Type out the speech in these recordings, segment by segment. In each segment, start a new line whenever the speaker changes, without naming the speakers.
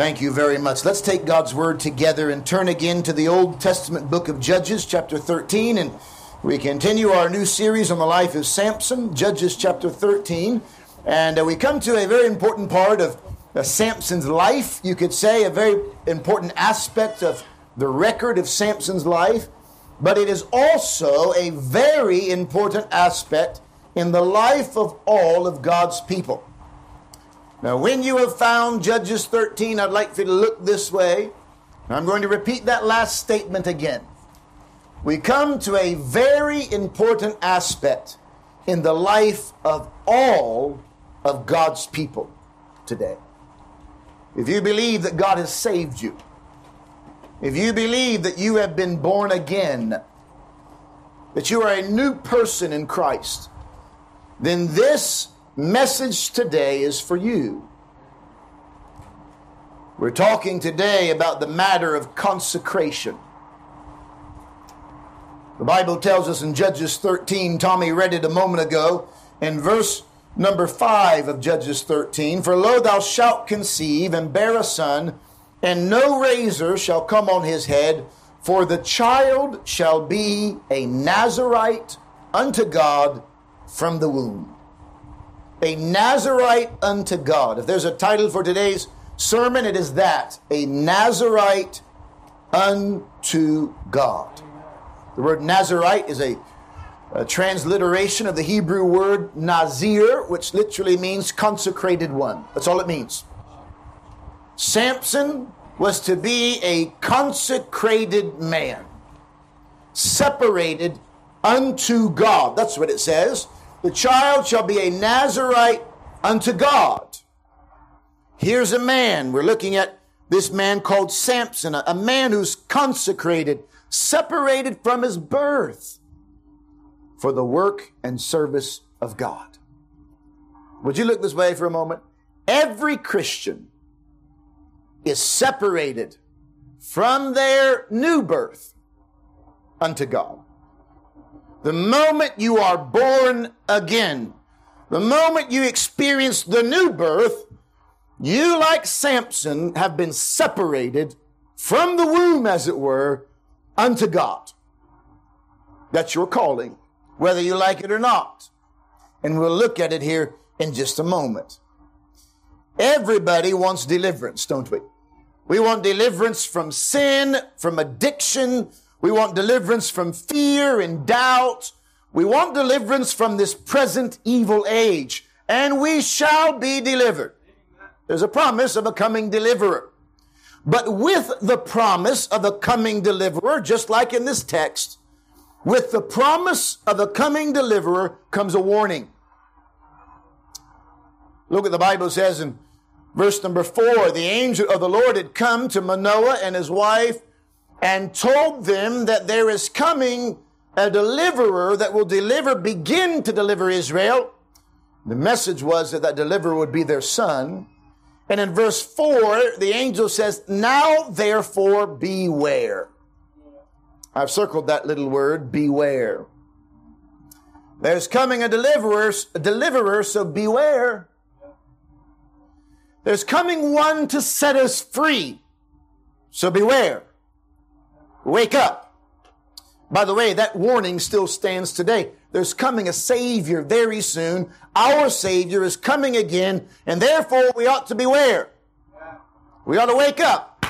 Thank you very much. Let's take God's word together and turn again to the Old Testament book of Judges, chapter 13, and we continue our new series on the life of Samson, Judges chapter 13. And uh, we come to a very important part of uh, Samson's life, you could say, a very important aspect of the record of Samson's life, but it is also a very important aspect in the life of all of God's people. Now, when you have found Judges 13, I'd like for you to look this way. I'm going to repeat that last statement again. We come to a very important aspect in the life of all of God's people today. If you believe that God has saved you, if you believe that you have been born again, that you are a new person in Christ, then this message today is for you. We're talking today about the matter of consecration. The Bible tells us in Judges 13, Tommy read it a moment ago, in verse number 5 of Judges 13 For lo, thou shalt conceive and bear a son, and no razor shall come on his head, for the child shall be a Nazarite unto God from the womb a Nazarite unto God. If there's a title for today's sermon, it is that a Nazarite unto God. The word Nazarite is a, a, transliteration of the Hebrew word Nazir, which literally means consecrated one. That's all it means. Samson was to be a consecrated man, separated unto God. That's what it says the child shall be a Nazarite unto God. Here's a man. We're looking at this man called Samson, a, man who's consecrated, separated from his birth for the work and service of God. Would you look this way for a moment? Every Christian is separated from their new birth unto God. The moment you are born again, the moment you experience the new birth, you, like Samson, have been separated from the womb, as it were, unto God. That's your calling, whether you like it or not. And we'll look at it here in just a moment. Everybody wants deliverance, don't we? We want deliverance from sin, from addiction, we want deliverance from fear and doubt. We want deliverance from this present evil age, and we shall be delivered. There's a promise of a coming deliverer. But with the promise of a coming deliverer, just like in this text, with the promise of a coming deliverer comes a warning. Look at the Bible says in verse number four, the angel of the Lord had come to Manoah and his wife and told them that there is coming a deliverer that will deliver, begin to deliver Israel. The message was that that deliverer would be their son. And in verse 4, the angel says, Now therefore beware. I've circled that little word, beware. There's coming a deliverer, a deliverer, so beware. There's coming one to set us free, so beware. Wake up. By the way, that warning still stands today. There's coming a Savior very soon. Our Savior is coming again, and therefore we ought to beware. We ought to wake up.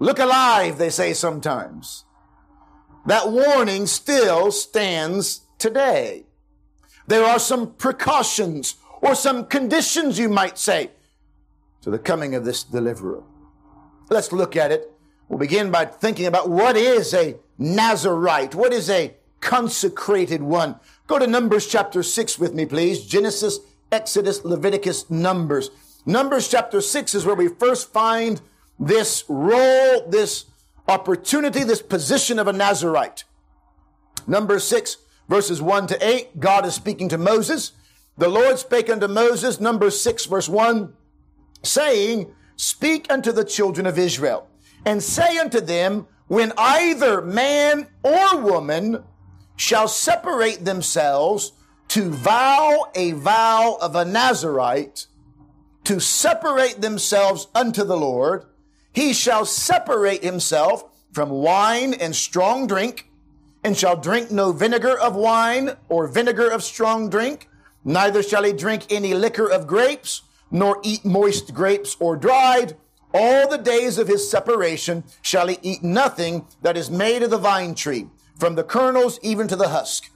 Look alive, they say sometimes. That warning still stands today. There are some precautions or some conditions, you might say, to the coming of this deliverer. Let's look at it We'll begin by thinking about what is a Nazarite? What is a consecrated one? Go to Numbers chapter 6 with me, please. Genesis, Exodus, Leviticus, Numbers. Numbers chapter 6 is where we first find this role, this opportunity, this position of a Nazarite. Number 6, verses 1 to 8, God is speaking to Moses. The Lord spake unto Moses, number 6, verse 1, saying, Speak unto the children of Israel and say unto them, when either man or woman shall separate themselves to vow a vow of a Nazarite to separate themselves unto the Lord, he shall separate himself from wine and strong drink, and shall drink no vinegar of wine or vinegar of strong drink, neither shall he drink any liquor of grapes, nor eat moist grapes or dried. All the days of his separation shall he eat nothing that is made of the vine tree, from the kernels even to the husk.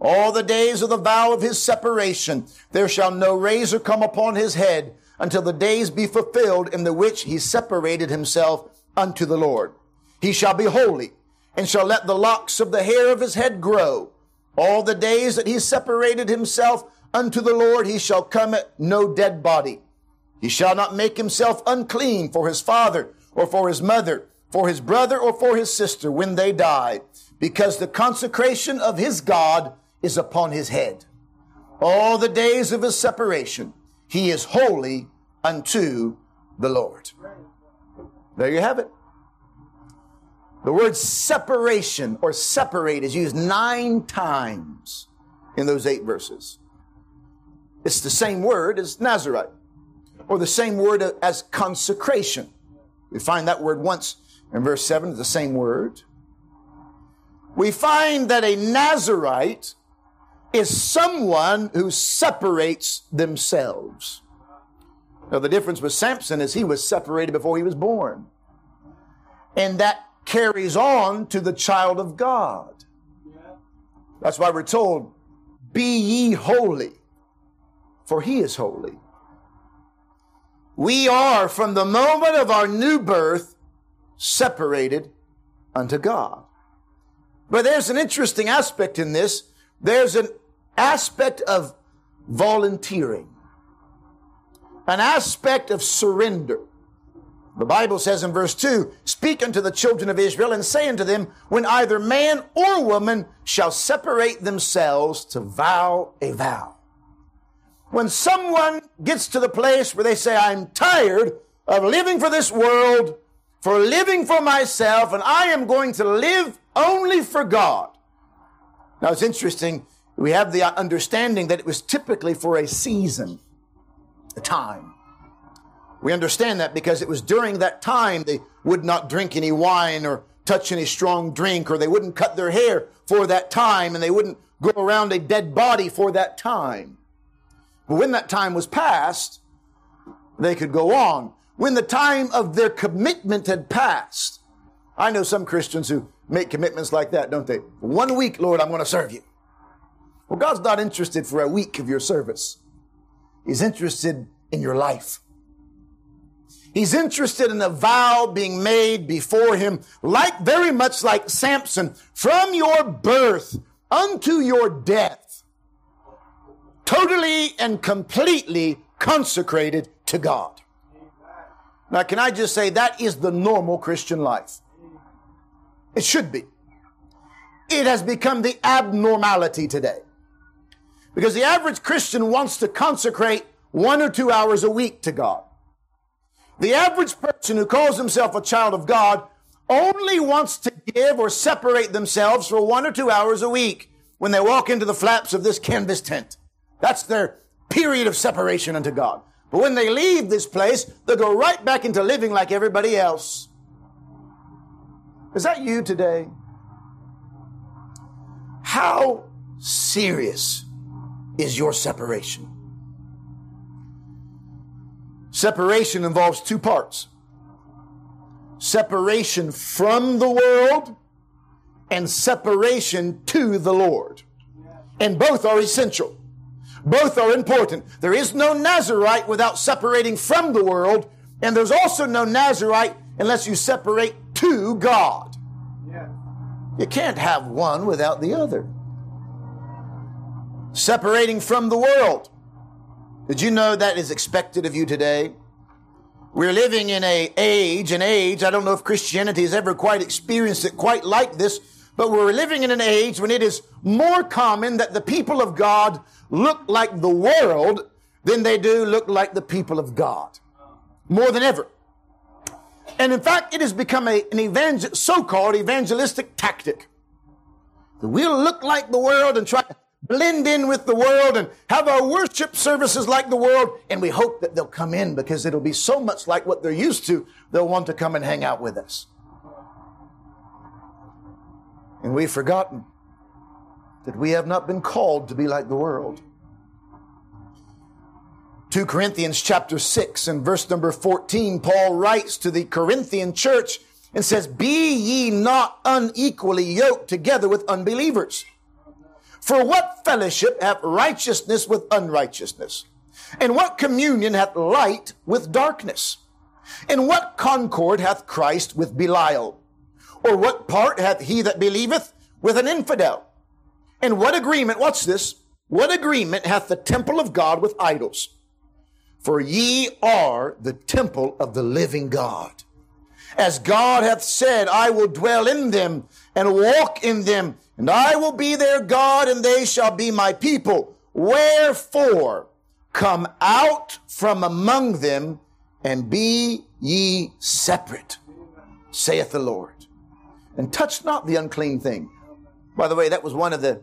All the days of the vow of his separation, there shall no razor come upon his head until the days be fulfilled in the which he separated himself unto the Lord. He shall be holy and shall let the locks of the hair of his head grow. All the days that he separated himself unto the Lord, he shall come at no dead body. He shall not make himself unclean for his father or for his mother, for his brother or for his sister when they die, because the consecration of his God is upon his head. All the days of his separation, he is holy unto the Lord. There you have it. The word separation or separate is used nine times in those eight verses. It's the same word as Nazarite or the same word as consecration. We find that word once in verse 7, the same word. We find that a Nazarite is someone who separates themselves. Now, the difference with Samson is he was separated before he was born. And that carries on to the child of God. That's why we're told, Be ye holy, for he is holy. We are, from the moment of our new birth, separated unto God. But there's an interesting aspect in this. There's an aspect of volunteering, an aspect of surrender. The Bible says in verse 2, Speak unto the children of Israel and say unto them, When either man or woman shall separate themselves to vow a vow. When someone gets to the place where they say, I'm tired of living for this world, for living for myself, and I am going to live only for God. Now it's interesting, we have the understanding that it was typically for a season, a time. We understand that because it was during that time they would not drink any wine or touch any strong drink, or they wouldn't cut their hair for that time, and they wouldn't go around a dead body for that time. But when that time was past, they could go on. When the time of their commitment had passed, I know some Christians who make commitments like that, don't they? One week, Lord, I'm going to serve you. Well, God's not interested for a week of your service. He's interested in your life. He's interested in a vow being made before him, like very much like Samson, from your birth unto your death, totally and completely consecrated to God. Now, can I just say that is the normal Christian life? It should be. It has become the abnormality today. Because the average Christian wants to consecrate one or two hours a week to God. The average person who calls himself a child of God only wants to give or separate themselves for one or two hours a week when they walk into the flaps of this canvas tent. That's their period of separation unto God. But when they leave this place, they go right back into living like everybody else. Is that you today? How serious is your separation? Separation involves two parts separation from the world and separation to the Lord. And both are essential. Both are important. There is no Nazarite without separating from the world, and there's also no Nazarite unless you separate to God. Yeah. You can't have one without the other. Separating from the world. Did you know that is expected of you today? We're living in a age, an age, I don't know if Christianity has ever quite experienced it quite like this, but we're living in an age when it is more common that the people of God look like the world than they do look like the people of God. More than ever. And in fact, it has become a, an evangel- so-called evangelistic tactic. We'll look like the world and try to blend in with the world and have our worship services like the world. And we hope that they'll come in because it'll be so much like what they're used to, they'll want to come and hang out with us. And we've forgotten that we have not been called to be like the world. 2 Corinthians chapter 6 and verse number 14, Paul writes to the Corinthian church and says, Be ye not unequally yoked together with unbelievers. For what fellowship hath righteousness with unrighteousness? And what communion hath light with darkness? And what concord hath Christ with Belial? Or what part hath he that believeth with an infidel? And what agreement, watch this, what agreement hath the temple of God with idols? For ye are the temple of the living God. As God hath said, I will dwell in them and walk in them, and I will be their God, and they shall be my people. Wherefore, come out from among them and be ye separate, saith the Lord. And touch not the unclean thing. By the way, that was one of the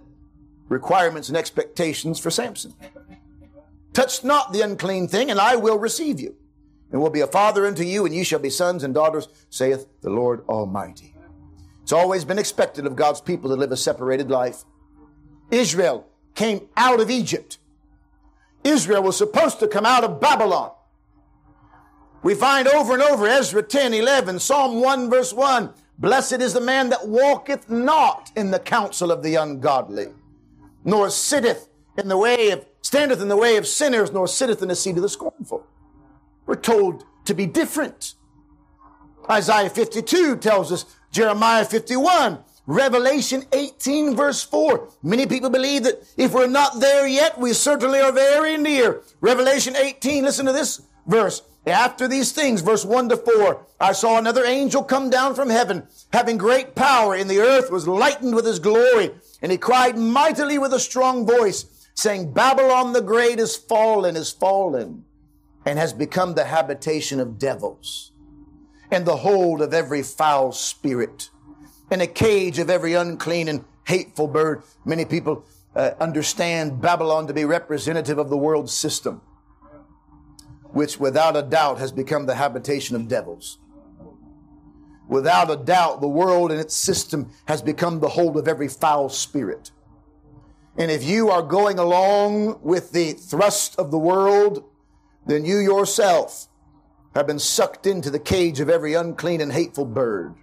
requirements and expectations for Samson. Touch not the unclean thing, and I will receive you and will be a father unto you, and ye shall be sons and daughters, saith the Lord Almighty. It's always been expected of God's people to live a separated life. Israel came out of Egypt. Israel was supposed to come out of Babylon. We find over and over Ezra 10, 11, Psalm 1, verse 1. Blessed is the man that walketh not in the counsel of the ungodly, nor sitteth in the way of, standeth in the way of sinners, nor sitteth in the seat of the scornful. We're told to be different. Isaiah 52 tells us, Jeremiah 51, Revelation 18 verse 4. Many people believe that if we're not there yet, we certainly are very near. Revelation 18, listen to this verse. After these things, verse 1 to 4, I saw another angel come down from heaven, having great power, and the earth was lightened with his glory. And he cried mightily with a strong voice, saying, Babylon the great is fallen, is fallen and has become the habitation of devils and the hold of every foul spirit and a cage of every unclean and hateful bird. Many people uh, understand Babylon to be representative of the world system, which without a doubt has become the habitation of devils. Without a doubt, the world and its system has become the hold of every foul spirit. And if you are going along with the thrust of the world, then you yourself have been sucked into the cage of every unclean and hateful bird.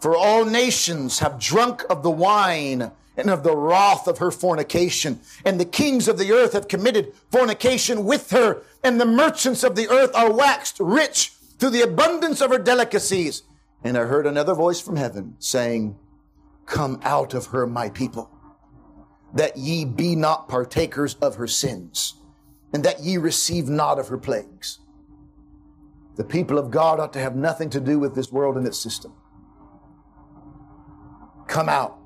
For all nations have drunk of the wine and of the wrath of her fornication. And the kings of the earth have committed fornication with her. And the merchants of the earth are waxed rich through the abundance of her delicacies. And I heard another voice from heaven saying, Come out of her, my people, that ye be not partakers of her sins and that ye receive not of her plagues. The people of God ought to have nothing to do with this world and its system. Come out.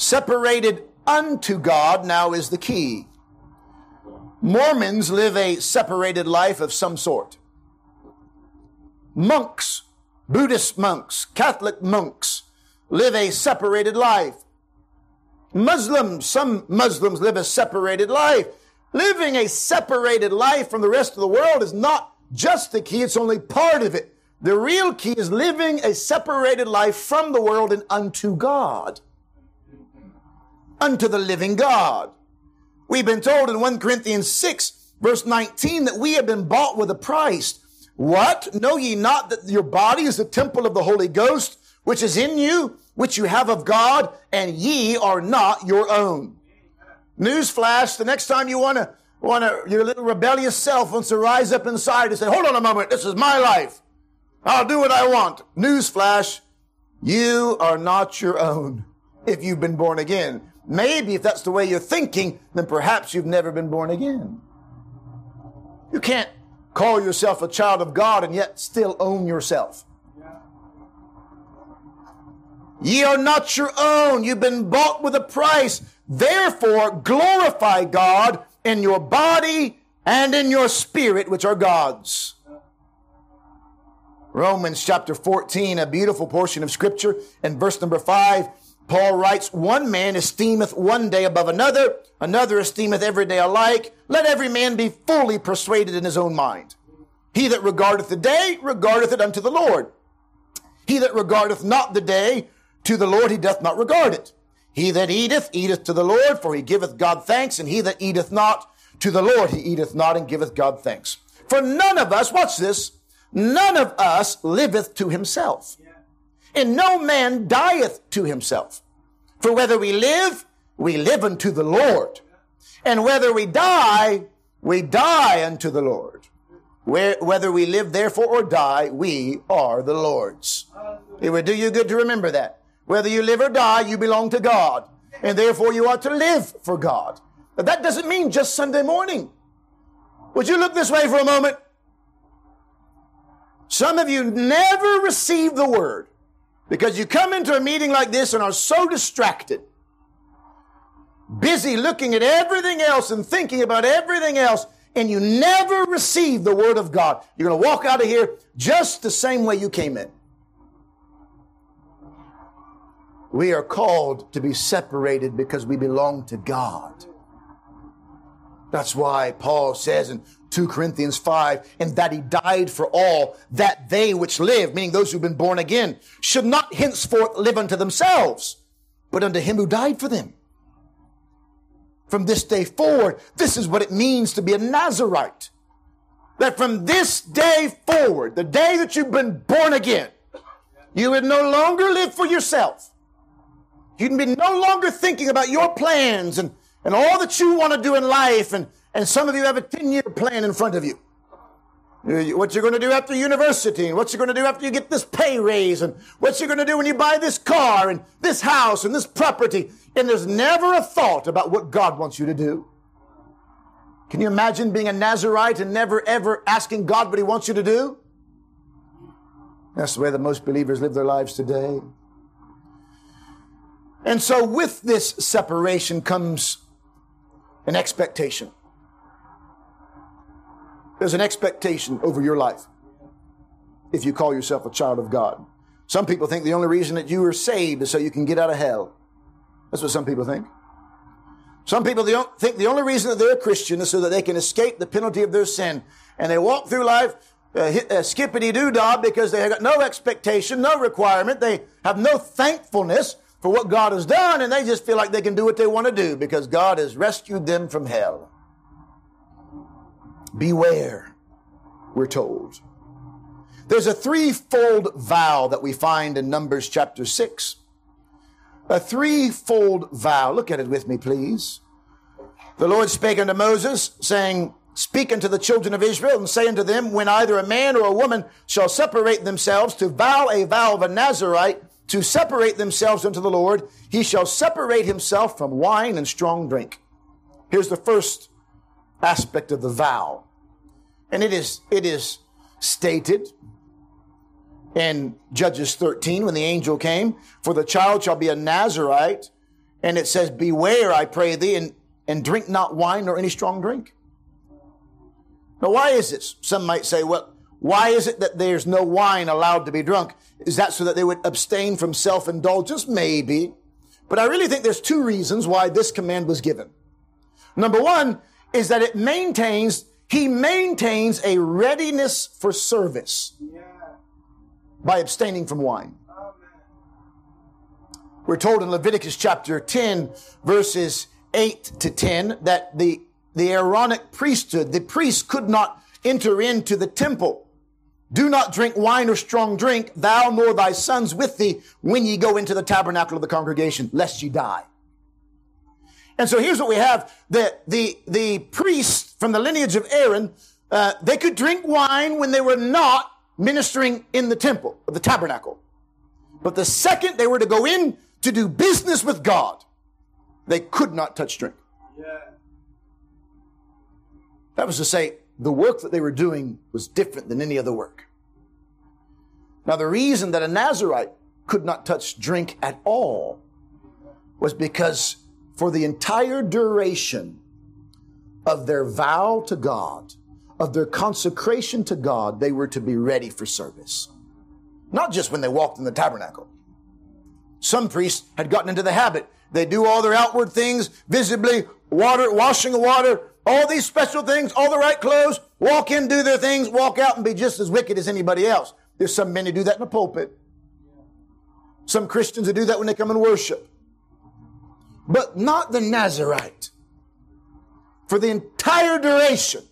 Separated unto God now is the key. Mormons live a separated life of some sort. Monks, Buddhist monks, Catholic monks live a separated life. Muslims, some Muslims live a separated life. Living a separated life from the rest of the world is not just the key, it's only part of it. The real key is living a separated life from the world and unto God. Unto the living God. We've been told in 1 Corinthians 6, verse 19, that we have been bought with a price. What? Know ye not that your body is the temple of the Holy Ghost, which is in you, which you have of God, and ye are not your own? Newsflash, the next time you want to, want to, your little rebellious self wants to rise up inside and say, hold on a moment, this is my life. I'll do what I want. Newsflash, you are not your own if you've been born again. Maybe if that's the way you're thinking, then perhaps you've never been born again. You can't call yourself a child of God and yet still own yourself. Ye are not your own. You've been bought with a price. Therefore, glorify God in your body and in your spirit, which are God's. Romans chapter 14, a beautiful portion of scripture, and verse number 5, Paul writes, One man esteemeth one day above another, another esteemeth every day alike. Let every man be fully persuaded in his own mind. He that regardeth the day, regardeth it unto the Lord. He that regardeth not the day, to the Lord he doth not regard it. He that eateth, eateth to the Lord, for he giveth God thanks, and he that eateth not, to the Lord he eateth not, and giveth God thanks. For none of us, watch this, none of us liveth to himself and no man dieth to himself. For whether we live, we live unto the Lord. And whether we die, we die unto the Lord. Where, whether we live therefore or die, we are the Lord's. It would do you good to remember that. Whether you live or die, you belong to God. And therefore you are to live for God. But that doesn't mean just Sunday morning. Would you look this way for a moment? Some of you never received the word. Because you come into a meeting like this and are so distracted, busy looking at everything else and thinking about everything else, and you never receive the Word of God. You're going to walk out of here just the same way you came in. We are called to be separated because we belong to God. That's why Paul says in 2 Corinthians 5, and that he died for all, that they which live, meaning those who've been born again, should not henceforth live unto themselves, but unto him who died for them. From this day forward, this is what it means to be a Nazarite. That from this day forward, the day that you've been born again, you would no longer live for yourself. You'd be no longer thinking about your plans and, and all that you want to do in life and and some of you have a 10 year plan in front of you. What you're going to do after university, and what you're going to do after you get this pay raise, and what you're going to do when you buy this car, and this house, and this property. And there's never a thought about what God wants you to do. Can you imagine being a Nazarite and never ever asking God what He wants you to do? That's the way that most believers live their lives today. And so, with this separation comes an expectation. There's an expectation over your life if you call yourself a child of God. Some people think the only reason that you are saved is so you can get out of hell. That's what some people think. Some people think the only reason that they're a Christian is so that they can escape the penalty of their sin. And they walk through life uh, uh, skippity doo dah because they have got no expectation, no requirement. They have no thankfulness for what God has done, and they just feel like they can do what they want to do because God has rescued them from hell. Beware, we're told. There's a threefold vow that we find in Numbers chapter 6. A threefold vow. Look at it with me, please. The Lord spake unto Moses, saying, Speak unto the children of Israel, and say unto them, When either a man or a woman shall separate themselves to vow a vow of a Nazarite, to separate themselves unto the Lord, he shall separate himself from wine and strong drink. Here's the first aspect of the vow. And it is, it is stated in Judges 13 when the angel came, for the child shall be a Nazarite. And it says, beware, I pray thee, and, and drink not wine nor any strong drink. Now, why is this? Some might say, well, why is it that there's no wine allowed to be drunk? Is that so that they would abstain from self-indulgence? Maybe. But I really think there's two reasons why this command was given. Number one, is that it maintains, he maintains a readiness for service by abstaining from wine. We're told in Leviticus chapter 10, verses 8 to 10, that the, the Aaronic priesthood, the priest could not enter into the temple. Do not drink wine or strong drink, thou nor thy sons with thee, when ye go into the tabernacle of the congregation, lest ye die. And so here's what we have. The, the, the priests from the lineage of Aaron, uh, they could drink wine when they were not ministering in the temple, or the tabernacle. But the second they were to go in to do business with God, they could not touch drink. Yeah. That was to say, the work that they were doing was different than any other work. Now, the reason that a Nazarite could not touch drink at all was because for the entire duration of their vow to God, of their consecration to God, they were to be ready for service. Not just when they walked in the tabernacle. Some priests had gotten into the habit. They do all their outward things visibly, water, washing of water, all these special things, all the right clothes, walk in, do their things, walk out and be just as wicked as anybody else. There's some men who do that in the pulpit. Some Christians who do that when they come and worship. But not the Nazarite. For the entire duration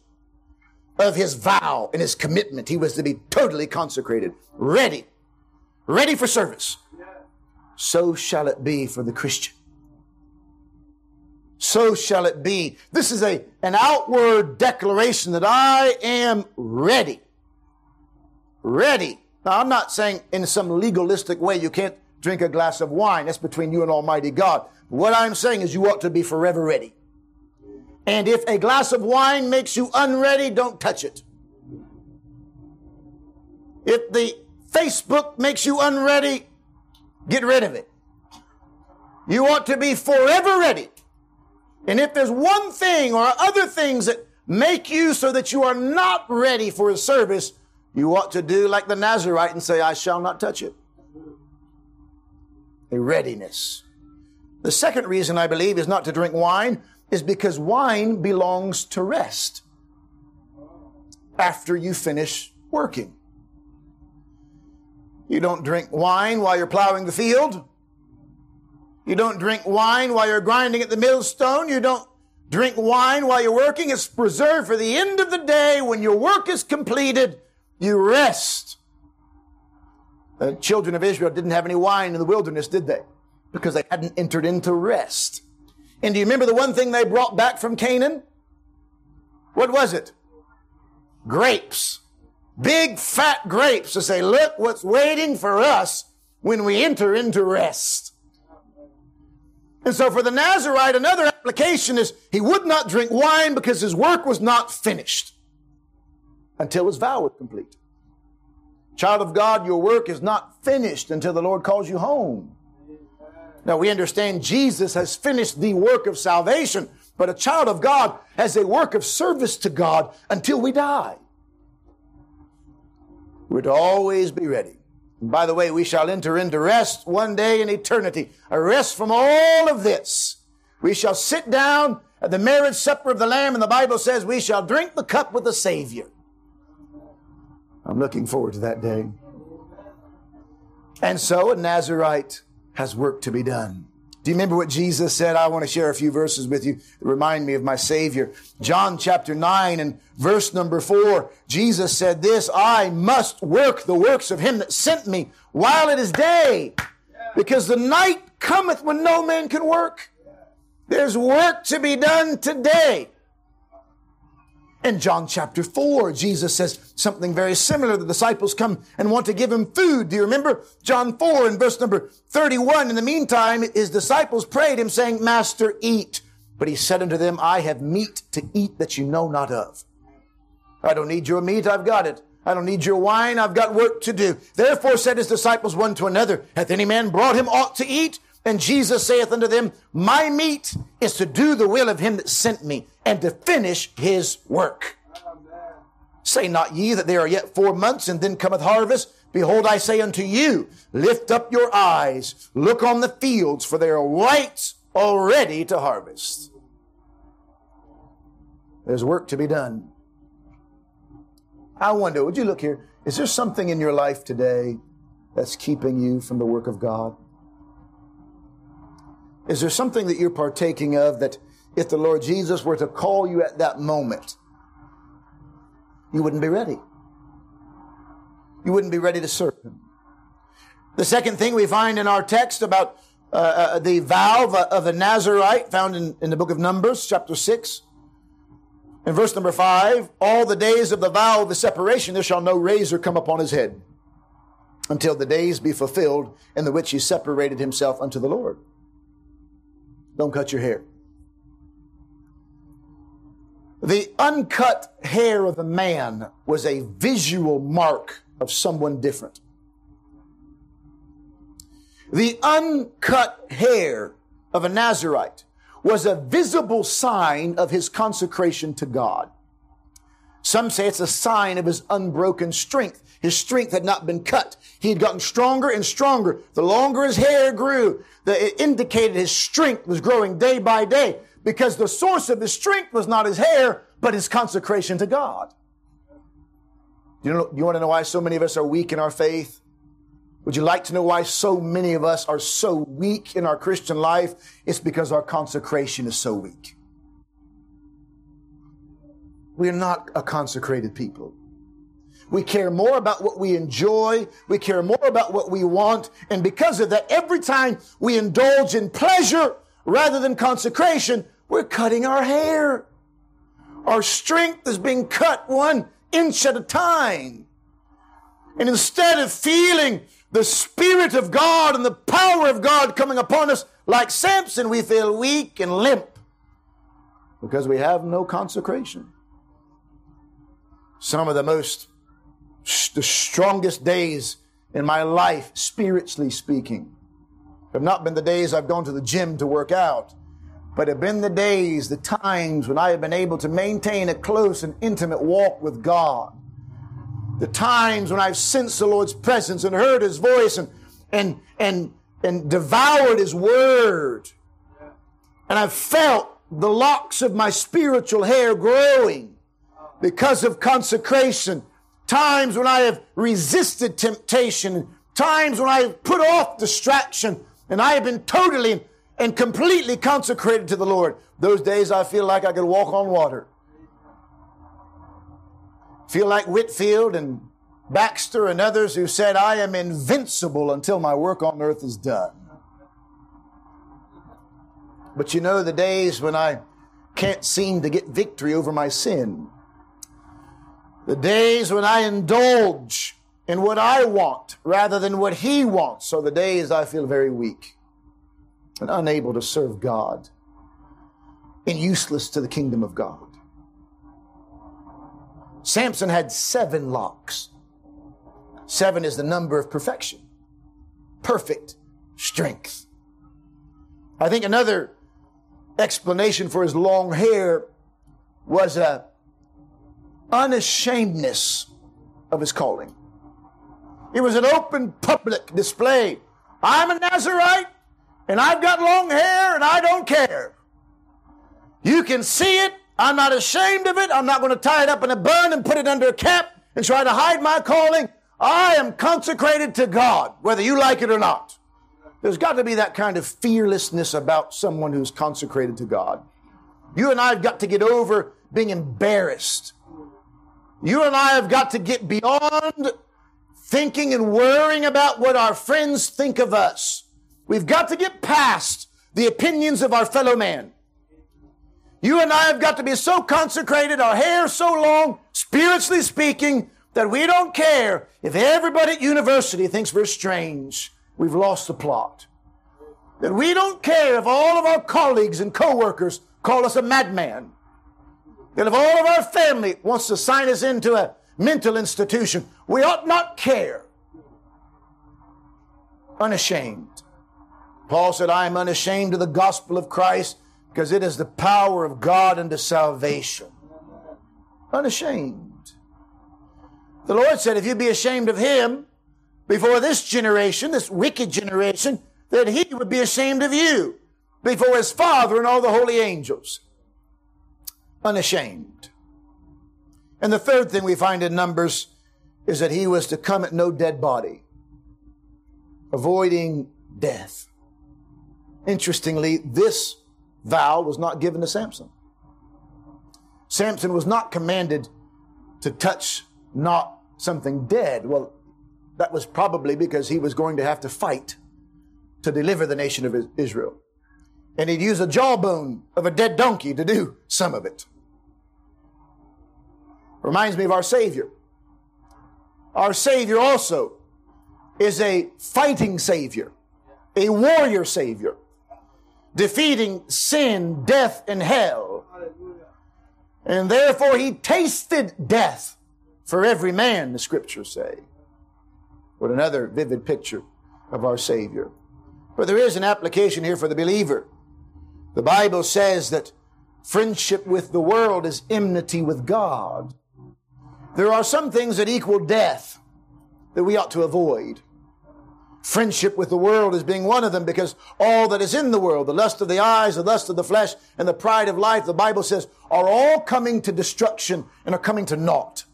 of his vow and his commitment, he was to be totally consecrated, ready, ready for service. So shall it be for the Christian so shall it be. This is a, an outward declaration that I am ready. Ready. Now, I'm not saying in some legalistic way you can't drink a glass of wine. That's between you and Almighty God. What I'm saying is you ought to be forever ready. And if a glass of wine makes you unready, don't touch it. If the Facebook makes you unready, get rid of it. You ought to be forever ready. And if there's one thing or other things that make you so that you are not ready for a service, you ought to do like the Nazarite and say, I shall not touch it. A readiness. The second reason I believe is not to drink wine is because wine belongs to rest after you finish working. You don't drink wine while you're plowing the field. You don't drink wine while you're grinding at the millstone. You don't drink wine while you're working. It's preserved for the end of the day. When your work is completed, you rest. The children of Israel didn't have any wine in the wilderness, did they? Because they hadn't entered into rest. And do you remember the one thing they brought back from Canaan? What was it? Grapes. Big fat grapes to say, look what's waiting for us when we enter into rest. And so for the Nazarite, another application is he would not drink wine because his work was not finished until his vow was complete. Child of God, your work is not finished until the Lord calls you home. Now we understand Jesus has finished the work of salvation, but a child of God has a work of service to God until we die. We're to always be ready. And by the way, we shall enter into rest one day in eternity, a rest from all of this. We shall sit down at the marriage supper of the Lamb, and the Bible says we shall drink the cup with the Savior. I'm looking forward to that day. And so a Nazarite has work to be done. Do you remember what Jesus said? I want to share a few verses with you that remind me of my Savior. John chapter 9 and verse number 4. Jesus said this, I must work the works of him that sent me while it is day, because the night cometh when no man can work. There's work to be done today. In John chapter 4, Jesus says something very similar. The disciples come and want to give him food. Do you remember John 4 and verse number 31? In the meantime, his disciples prayed him saying, Master, eat. But he said unto them, I have meat to eat that you know not of. I don't need your meat. I've got it. I don't need your wine. I've got work to do. Therefore said his disciples one to another, Hath any man brought him aught to eat? And Jesus saith unto them, My meat is to do the will of him that sent me and to finish his work. Say not ye that there are yet four months and then cometh harvest? Behold, I say unto you, lift up your eyes, look on the fields, for they are white already to harvest. There's work to be done. I wonder, would you look here? Is there something in your life today that's keeping you from the work of God? Is there something that you're partaking of that if the Lord Jesus were to call you at that moment, you wouldn't be ready? You wouldn't be ready to serve Him. The second thing we find in our text about uh, uh, the vow of a, Nazarite found in, in the book of Numbers, chapter 6. In verse number 5, all the days of the vow of the separation, there shall no razor come upon his head until the days be fulfilled in the which he separated himself unto the Lord. Don't cut your hair. The uncut hair of the man was a visual mark of someone different. The uncut hair of a Nazarite was a visible sign of his consecration to God. Some say it's a sign of his unbroken strength. His strength had not been cut. He had gotten stronger and stronger. The longer his hair grew, the, it indicated his strength was growing day by day because the source of his strength was not his hair, but his consecration to God. You know, you want to know why so many of us are weak in our faith? Would you like to know why so many of us are so weak in our Christian life? It's because our consecration is so weak. We're not a consecrated people. We care more about what we enjoy. We care more about what we want. And because of that, every time we indulge in pleasure rather than consecration, we're cutting our hair. Our strength is being cut one inch at a time. And instead of feeling the Spirit of God and the power of God coming upon us like Samson, we feel weak and limp because we have no consecration. Some of the most, the strongest days in my life, spiritually speaking, have not been the days I've gone to the gym to work out but have been the days, the times when I have been able to maintain a close and intimate walk with God. The times when I've sensed the Lord's presence and heard His voice and, and, and, and devoured His word. And I've felt the locks of my spiritual hair growing because of consecration. Times when I have resisted temptation. Times when I have put off distraction and I have been totally and completely consecrated to the Lord. Those days I feel like I could walk on water. Feel like Whitefield and Baxter and others who said, I am invincible until my work on earth is done. But you know, the days when I can't seem to get victory over my sin, the days when I indulge in what I want rather than what He wants, are the days I feel very weak and unable to serve God and useless to the kingdom of God. Samson had seven locks. Seven is the number of perfection, perfect strength. I think another explanation for his long hair was a unashamedness of his calling. It was an open public display. I'm a Nazarite and I've got long hair and I don't care. You can see it. I'm not ashamed of it. I'm not going to tie it up in a bun and put it under a cap and try to hide my calling. I am consecrated to God, whether you like it or not. There's got to be that kind of fearlessness about someone who's consecrated to God. You and I have got to get over being embarrassed. You and I have got to get beyond thinking and worrying about what our friends think of us. We've got to get past the opinions of our fellow man. You and I have got to be so consecrated, our hair so long, spiritually speaking, that we don't care if everybody at university thinks we're strange. We've lost the plot. That we don't care if all of our colleagues and coworkers call us a madman. That if all of our family wants to sign us into a mental institution, we ought not care. Unashamed. Paul said, I am unashamed of the gospel of Christ because it is the power of God unto salvation. Unashamed. The Lord said, if you be ashamed of him before this generation, this wicked generation, then he would be ashamed of you before his Father and all the holy angels. Unashamed. And the third thing we find in Numbers is that he was to come at no dead body, avoiding death. Interestingly, this vow was not given to Samson. Samson was not commanded to touch not something dead. Well, that was probably because he was going to have to fight to deliver the nation of Israel. And he'd use a jawbone of a dead donkey to do some of it. Reminds me of our Savior. Our Savior also is a fighting Savior, a warrior Savior defeating sin, death, and hell. And therefore he tasted death for every man, the scriptures say. What another vivid picture of our Savior. But there is an application here for the believer. The Bible says that friendship with the world is enmity with God. There are some things that equal death that we ought to avoid. Friendship with the world is being one of them because all that is in the world, the lust of the eyes, the lust of the flesh, and the pride of life, the Bible says, are all coming to destruction and are coming to naught.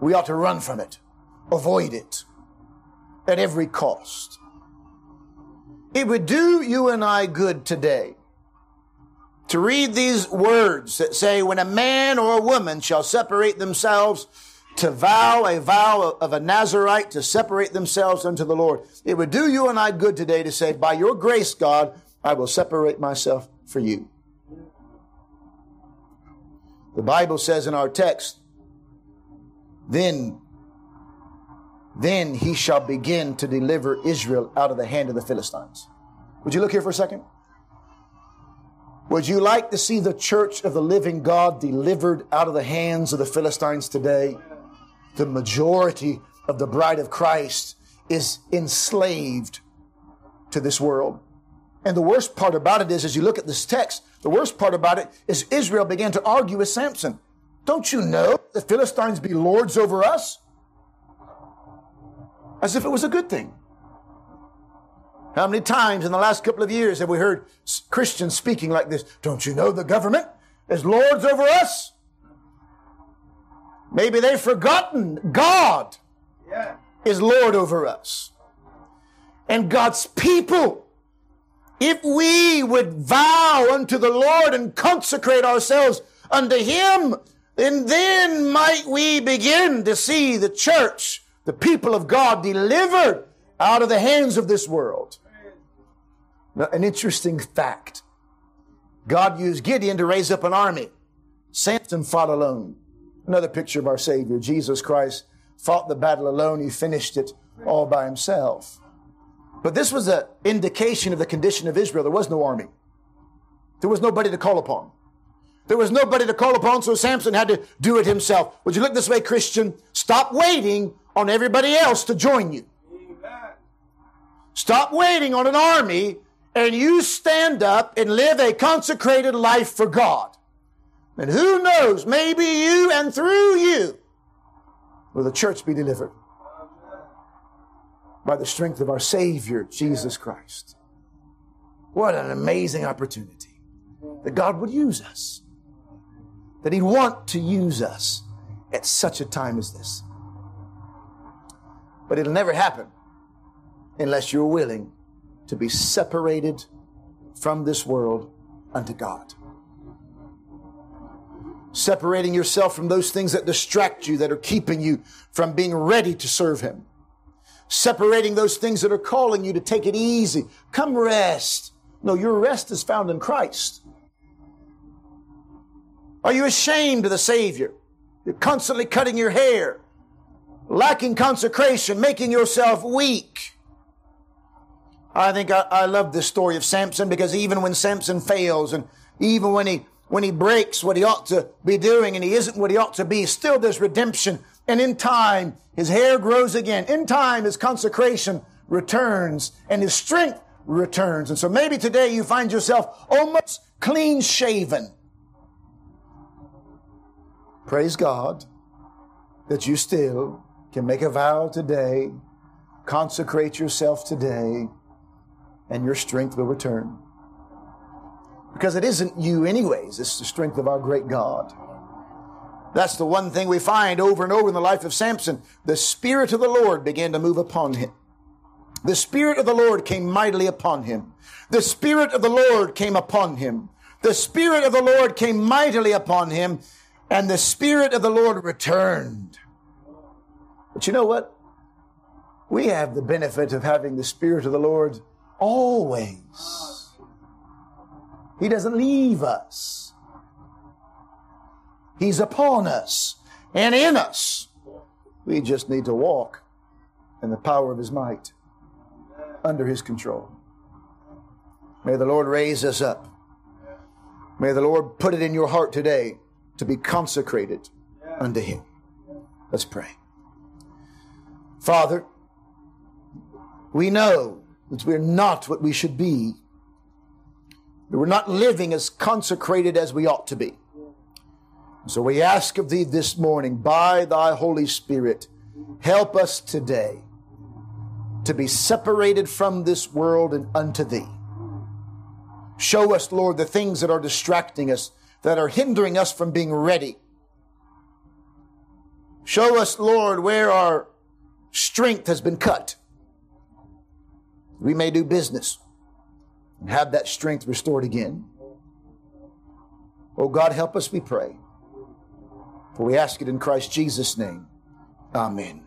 We ought to run from it, avoid it at every cost. It would do you and I good today to read these words that say, when a man or a woman shall separate themselves to vow a vow of a Nazarite to separate themselves unto the Lord. It would do you and I good today to say, by your grace, God, I will separate myself for you. The Bible says in our text, then, then he shall begin to deliver Israel out of the hand of the Philistines. Would you look here for a second? Would you like to see the church of the living God delivered out of the hands of the Philistines today? The majority of the bride of Christ is enslaved to this world. And the worst part about it is, as you look at this text, the worst part about it is Israel began to argue with Samson. Don't you know the Philistines be lords over us? As if it was a good thing. How many times in the last couple of years have we heard Christians speaking like this? Don't you know the government is lords over us? Maybe they've forgotten God yeah. is Lord over us. And God's people, if we would vow unto the Lord and consecrate ourselves unto Him, then then might we begin to see the church, the people of God delivered out of the hands of this world. Now, an interesting fact. God used Gideon to raise up an army. Samson fought alone. Another picture of our Savior, Jesus Christ, fought the battle alone. He finished it all by himself. But this was an indication of the condition of Israel. There was no army. There was nobody to call upon. There was nobody to call upon, so Samson had to do it himself. Would you look this way, Christian? Stop waiting on everybody else to join you. Stop waiting on an army and you stand up and live a consecrated life for God. And who knows, maybe you and through you will the church be delivered by the strength of our Savior, Jesus Christ. What an amazing opportunity that God would use us, that He'd want to use us at such a time as this. But it'll never happen unless you're willing to be separated from this world unto God separating yourself from those things that distract you, that are keeping you from being ready to serve Him. Separating those things that are calling you to take it easy. Come rest. No, your rest is found in Christ. Are you ashamed of the Savior? You're constantly cutting your hair, lacking consecration, making yourself weak. I think I, I love this story of Samson because even when Samson fails and even when he when he breaks what he ought to be doing and he isn't what he ought to be, still there's redemption. And in time, his hair grows again. In time, his consecration returns and his strength returns. And so maybe today you find yourself almost clean shaven. Praise God that you still can make a vow today, consecrate yourself today, and your strength will return. Because it isn't you, anyways. It's the strength of our great God. That's the one thing we find over and over in the life of Samson. The Spirit of the Lord began to move upon him. The Spirit of the Lord came mightily upon him. The Spirit of the Lord came upon him. The Spirit of the Lord came mightily upon him, and the Spirit of the Lord returned. But you know what? We have the benefit of having the Spirit of the Lord always. He doesn't leave us. He's upon us and in us. We just need to walk in the power of His might under His control. May the Lord raise us up. May the Lord put it in your heart today to be consecrated unto Him. Let's pray. Father, we know that we're not what we should be we're not living as consecrated as we ought to be. So we ask of thee this morning, by thy Holy Spirit, help us today to be separated from this world and unto thee. Show us, Lord, the things that are distracting us, that are hindering us from being ready. Show us, Lord, where our strength has been cut. We may do business and have that strength restored again. Oh God, help us, we pray. For we ask it in Christ Jesus' name. Amen.